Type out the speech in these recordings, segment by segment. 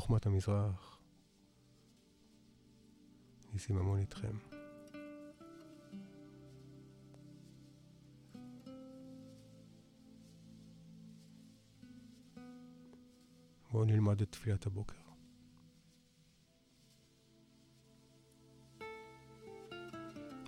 חוכמת המזרח, ניסים ממון איתכם. בואו נלמד את תפילת הבוקר.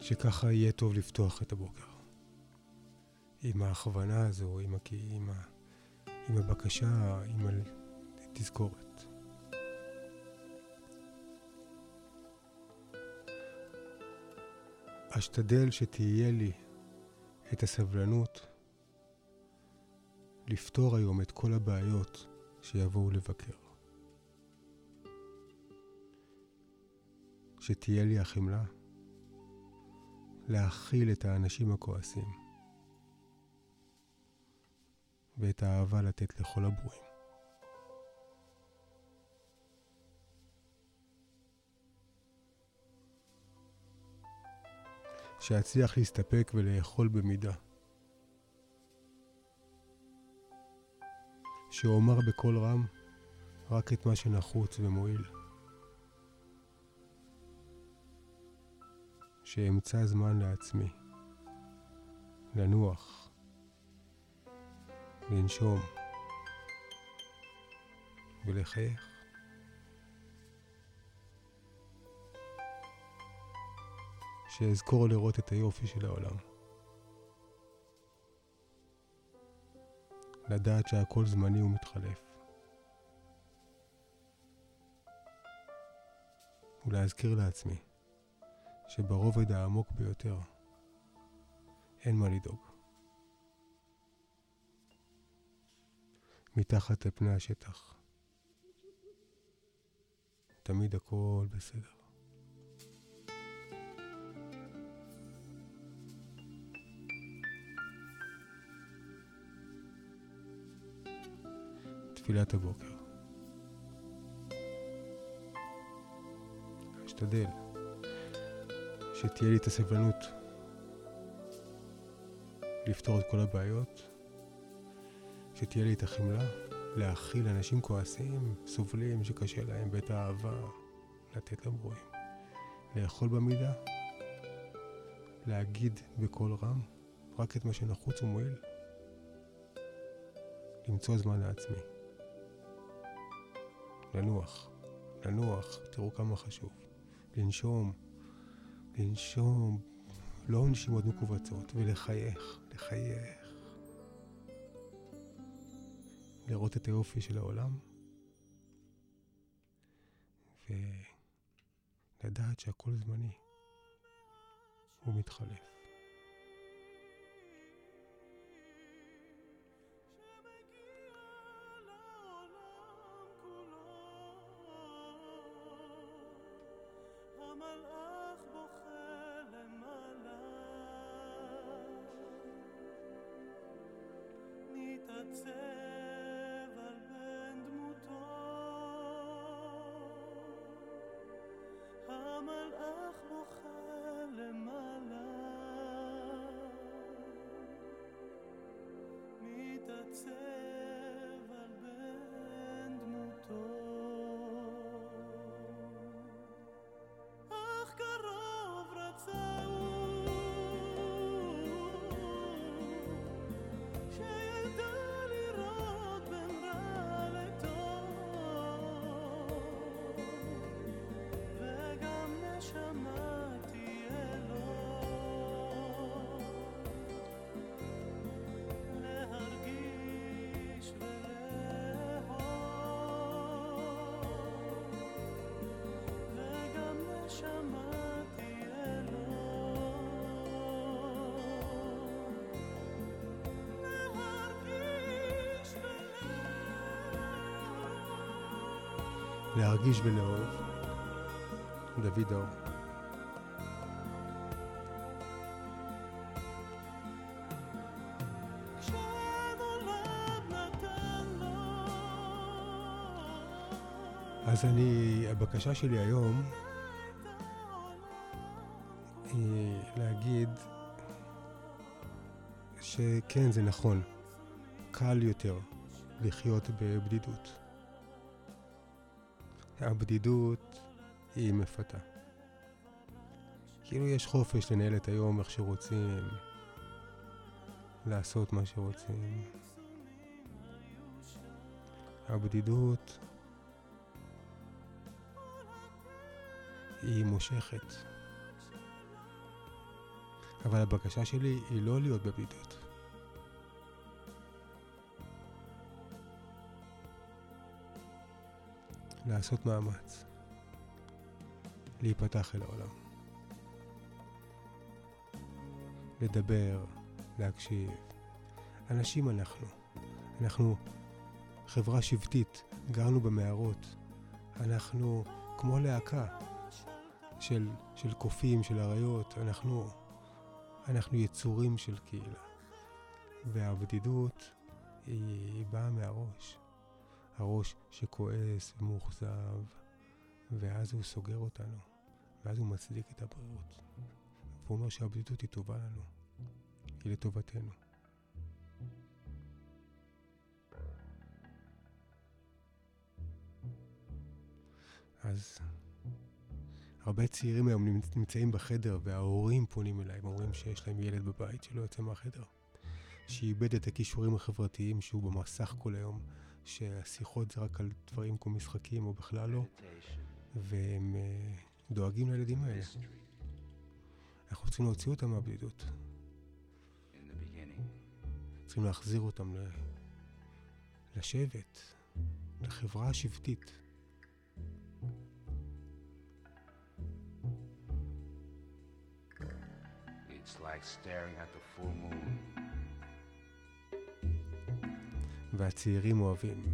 שככה יהיה טוב לפתוח את הבוקר. עם ההכוונה הזו, עם, הכ... עם, ה... עם הבקשה, עם התזכורת. אשתדל שתהיה לי את הסבלנות לפתור היום את כל הבעיות שיבואו לבקר. שתהיה לי החמלה להכיל את האנשים הכועסים ואת האהבה לתת לכל הברואים. שאצליח להסתפק ולאכול במידה. שאומר בקול רם רק את מה שנחוץ ומועיל. שאמצא זמן לעצמי, לנוח, לנשום ולחייך. שאזכור לראות את היופי של העולם. לדעת שהכל זמני ומתחלף. ולהזכיר לעצמי שברובד העמוק ביותר אין מה לדאוג. מתחת לפני השטח תמיד הכל בסדר. תפילת הבוקר. אשתדל שתהיה לי את הסבלנות לפתור את כל הבעיות, שתהיה לי את החמלה להכיל אנשים כועסים, סובלים, שקשה להם, ואת האהבה לתת לברואים. לאכול במידה, להגיד בקול רם רק את מה שנחוץ ומועיל, למצוא זמן לעצמי. לנוח, לנוח, תראו כמה חשוב. לנשום, לנשום, לא נשימות מכווצות, ולחייך, לחייך. לראות את היופי של העולם, ולדעת שהכל זמני, הוא מתחלף. להרגיש ולאהוב. דוד אור. אז אני, הבקשה שלי היום היא להגיד שכן, זה נכון, קל יותר לחיות בבדידות. הבדידות היא מפתה. כאילו יש חופש לנהל את היום איך שרוצים, לעשות מה שרוצים. הבדידות היא מושכת. אבל הבקשה שלי היא לא להיות בבדידות. לעשות מאמץ. להיפתח אל העולם. לדבר, להקשיב. אנשים אנחנו. אנחנו חברה שבטית, גרנו במערות. אנחנו כמו להקה של, של קופים, של אריות. אנחנו, אנחנו יצורים של קהילה. והבדידות היא, היא באה מהראש. הראש שכועס ומאוכזב, ואז הוא סוגר אותנו, ואז הוא מצדיק את הבריאות. והוא אומר שהבדידות היא טובה לנו, היא לטובתנו. אז הרבה צעירים היום נמצאים בחדר וההורים פונים אליי, הם אומרים שיש להם ילד בבית שלא יוצא מהחדר, שאיבד את הכישורים החברתיים שהוא במסך כל היום, שהשיחות זה רק על דברים כמו משחקים או בכלל לא, והם uh, דואגים לילדים האלה. אנחנו צריכים להוציא אותם מהבדידות. צריכים להחזיר אותם ל... לשבט, לחברה השבטית. It's like staring at the full moon. והצעירים אוהבים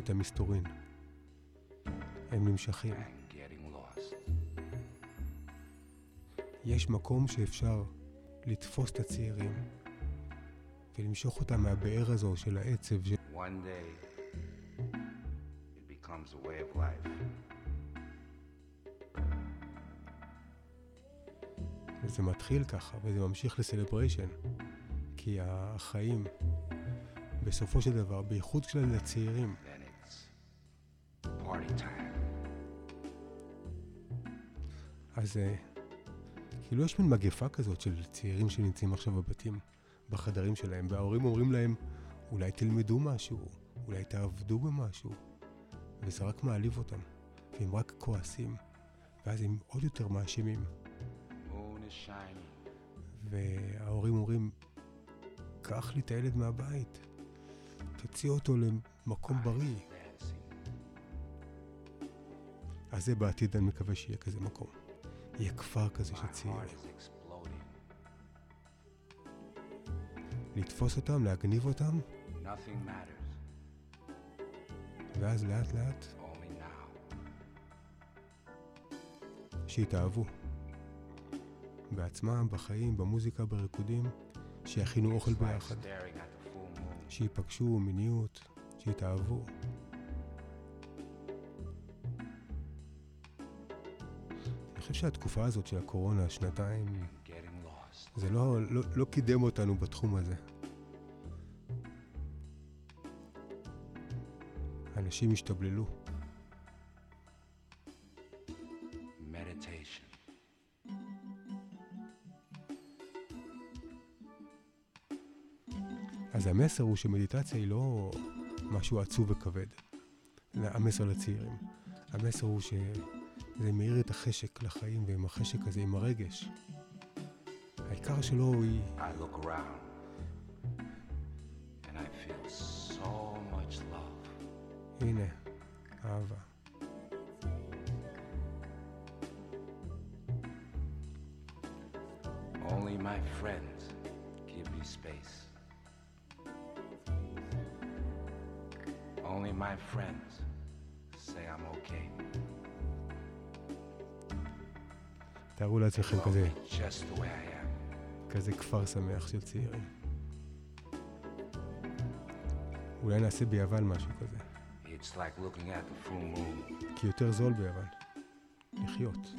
את המסתורין. הם נמשכים. יש מקום שאפשר לתפוס את הצעירים ולמשוך אותם מהבאר הזו של העצב. ש... וזה מתחיל ככה, וזה ממשיך לסלבריישן, כי החיים בסופו של דבר, בייחוד של הצעירים. אז אה, כאילו יש מין מגפה כזאת של צעירים שנמצאים עכשיו בבתים, בחדרים שלהם, וההורים אומרים להם, אולי תלמדו משהו, אולי תעבדו במשהו, וזה רק מעליב אותם, והם רק כועסים, ואז הם עוד יותר מאשימים. וההורים אומרים, קח לי את הילד מהבית, תוציא אותו למקום בריא. אז זה בעתיד, אני מקווה שיהיה כזה מקום. יהיה כפר כזה של צעירים. לתפוס אותם, להגניב אותם, ואז לאט לאט שיתאהבו בעצמם, בחיים, במוזיקה, בריקודים, שיכינו אוכל ביחד. שייפגשו מיניות, שיתאהבו. אני חושב שהתקופה הזאת של הקורונה, שנתיים, זה לא, לא, לא קידם אותנו בתחום הזה. אנשים השתבללו. המסר הוא שמדיטציה היא לא משהו עצוב וכבד. המסר לצעירים. המסר הוא שזה מאיר את החשק לחיים, ועם החשק הזה, עם הרגש. העיקר שלו היא... So הנה, אהבה. Only my friends give me space. Only my friends say I'm okay. תארו לעצמכם כזה, כזה כפר שמח של צעירים. אולי נעשה ביוון משהו כזה. כי יותר זול ביוון. לחיות.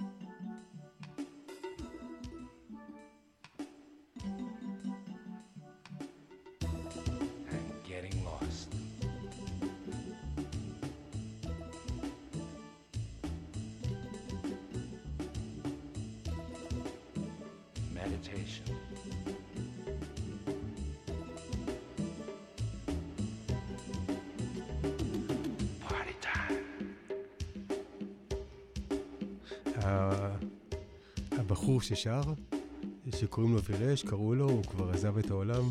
Meditation. Party time. הבחור ששר, שקוראים לו וירש, קראו לו, הוא כבר עזב את העולם.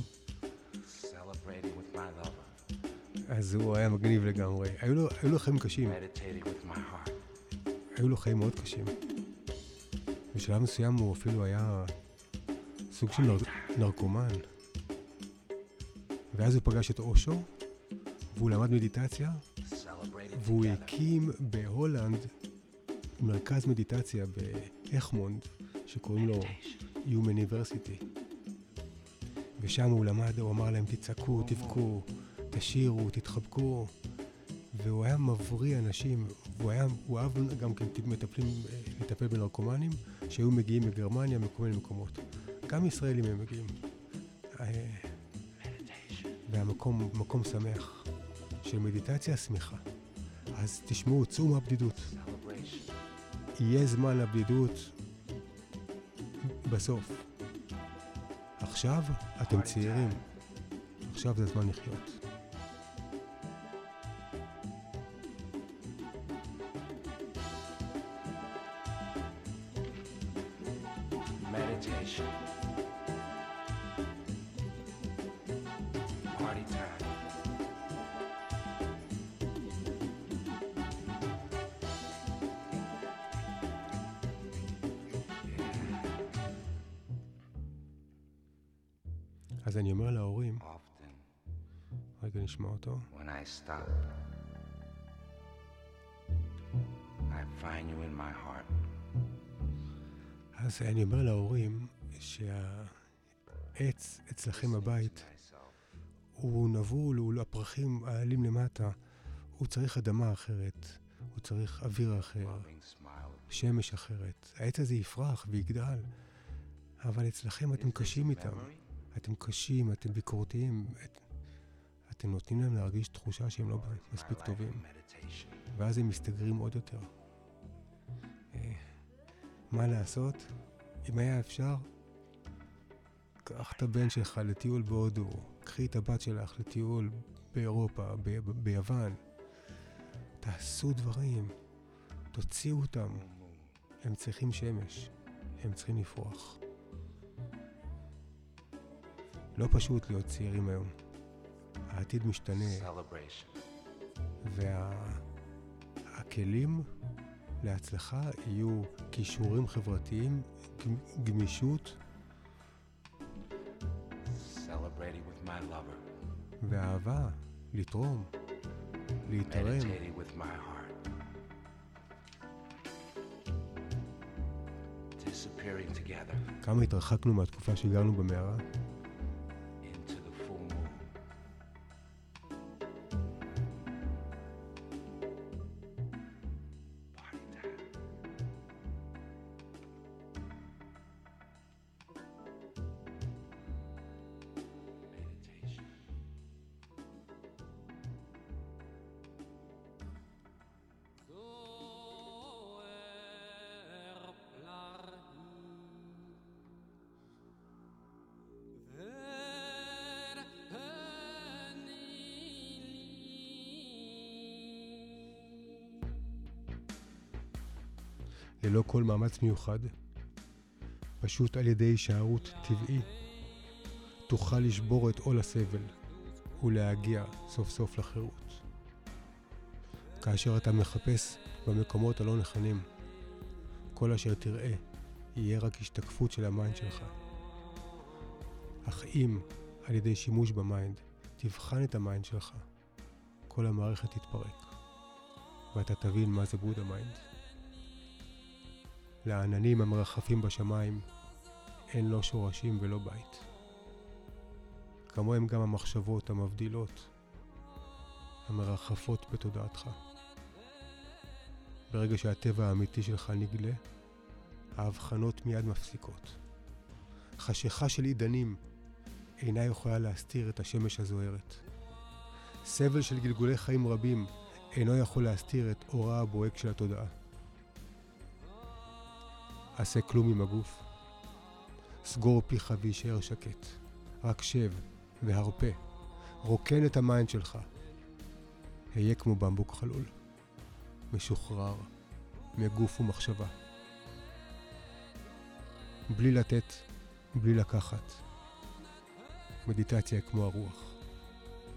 אז הוא היה מגניב לגמרי. היו לו, היו לו חיים קשים. היו לו חיים מאוד קשים. בשלב מסוים הוא אפילו היה סוג של נר, נרקומן. ואז הוא פגש את אושו, והוא למד מדיטציה, והוא. הקים בהולנד מרכז מדיטציה באכמונד, שקוראים לו. Human University. ושם הוא למד, הוא אמר להם, תצעקו, תבכו, תשירו, תתחבקו. והוא היה מבריא אנשים, והוא היה, הוא אהב גם כן מטפלים, לטפל בנרקומנים, שהיו מגיעים מגרמניה, מכל מיני מקומות. גם ישראלים הם מגיעים. אה. והמקום מקום שמח, של מדיטציה שמחה. אז תשמעו, צאו מהבדידות. יהיה זמן לבדידות בסוף. עכשיו אתם צעירים, עכשיו זה הזמן לחיות. רגע נשמע אותו, when I stop, I find you in my heart. אז אני אומר להורים שהעץ אצלכם בבית. הוא נבול, הוא הפרחים העלים למטה, הוא צריך אדמה אחרת, הוא צריך אוויר אחר. שמש אחרת. העץ הזה יפרח ויגדל, אבל אצלכם אתם קשים איתם. אתם קשים, אתם ביקורתיים, את, אתם נותנים להם להרגיש תחושה שהם לא מספיק טובים. ואז הם מסתגרים עוד יותר. אה, מה לעשות? אם היה אפשר, קח את הבן שלך לטיול בהודו, קחי את הבת שלך לטיול באירופה, ב- ב- ביוון. תעשו דברים, תוציאו אותם. הם צריכים שמש, הם צריכים לפרוח. לא פשוט להיות צעירים היום. העתיד משתנה, Celebration. והכלים להצלחה יהיו כישורים חברתיים, גמ- גמישות Celebrating with my lover. ואהבה, לתרום, להתערם. כמה התרחקנו מהתקופה שהגענו במערה? ללא כל מאמץ מיוחד, פשוט על ידי הישארות טבעי, תוכל לשבור את עול הסבל ולהגיע סוף סוף לחירות. כאשר אתה מחפש במקומות הלא נכונים, כל אשר תראה יהיה רק השתקפות של ה mind שלך. אך אם על ידי שימוש ב mind תבחן את ה mind שלך, כל המערכת תתפרק, ואתה תבין מה זה Buddha mind. לעננים המרחפים בשמיים אין לא שורשים ולא בית. כמוהם גם המחשבות המבדילות, המרחפות בתודעתך. ברגע שהטבע האמיתי שלך נגלה, ההבחנות מיד מפסיקות. חשיכה של עידנים אינה יכולה להסתיר את השמש הזוהרת. סבל של גלגולי חיים רבים אינו יכול להסתיר את אורה הבוהק של התודעה. עשה כלום עם הגוף. סגור פיך והישאר שקט. רק שב והרפה. רוקן את ה mind שלך. היה כמו במבוק חלול. משוחרר מגוף ומחשבה. בלי לתת, בלי לקחת. מדיטציה כמו הרוח,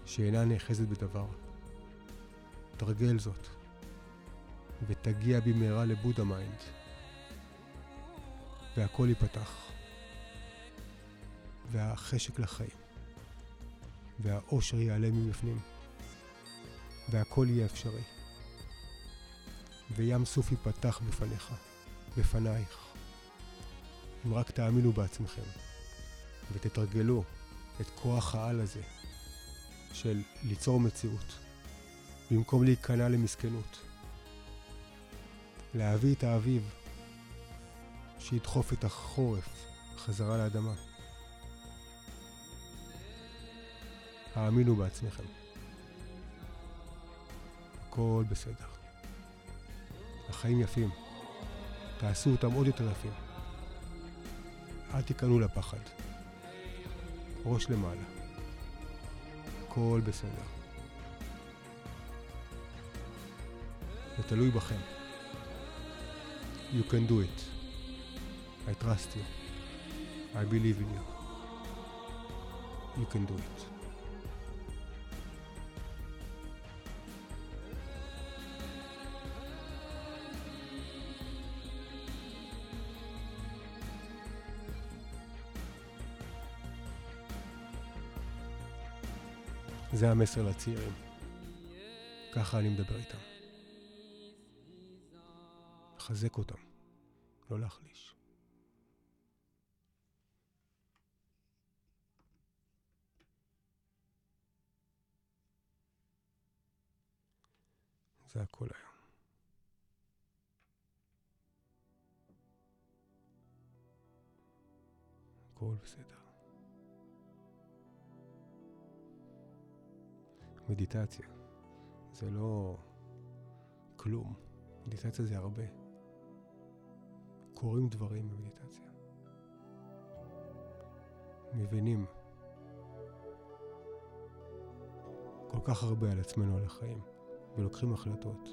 שאינה נאחזת בדבר. תרגל זאת, ותגיע במהרה ל Buddha mind, והכל ייפתח, והחשק לחיים, והאושר יעלה מבפנים, והכל יהיה אפשרי. וים סוף ייפתח בפניך, בפנייך. אם רק תאמינו בעצמכם, ותתרגלו את כוח העל הזה של ליצור מציאות, במקום להיכנע למסכנות. להביא את האביב שידחוף את החורף חזרה לאדמה. האמינו בעצמכם. הכל בסדר. החיים יפים. תעשו אותם עוד יותר יפים. אל תיכנעו לפחד. ראש למעלה. הכל בסדר. זה תלוי בכם. You can do it. I trust you. I believe in you. You can do it. זה המסר לצעירים. ככה אני מדבר איתם. לחזק אותם, לא להחליש. זה הכל היום. הכל בסדר. מדיטציה זה לא כלום. מדיטציה זה הרבה. קורים דברים במדיטציה. מבינים כל כך הרבה על עצמנו, על החיים, ולוקחים החלטות.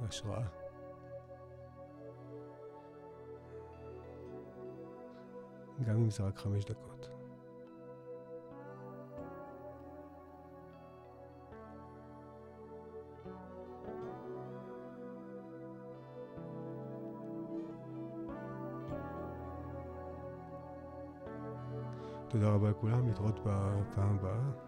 השראה. גם אם זה רק חמש דקות. תודה רבה לכולם, להתראות בפעם הבאה.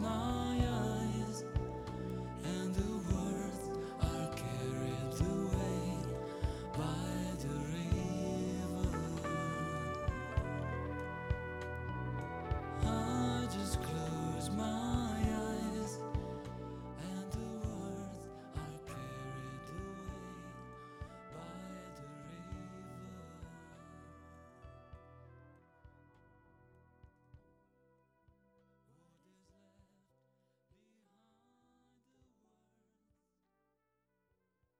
not.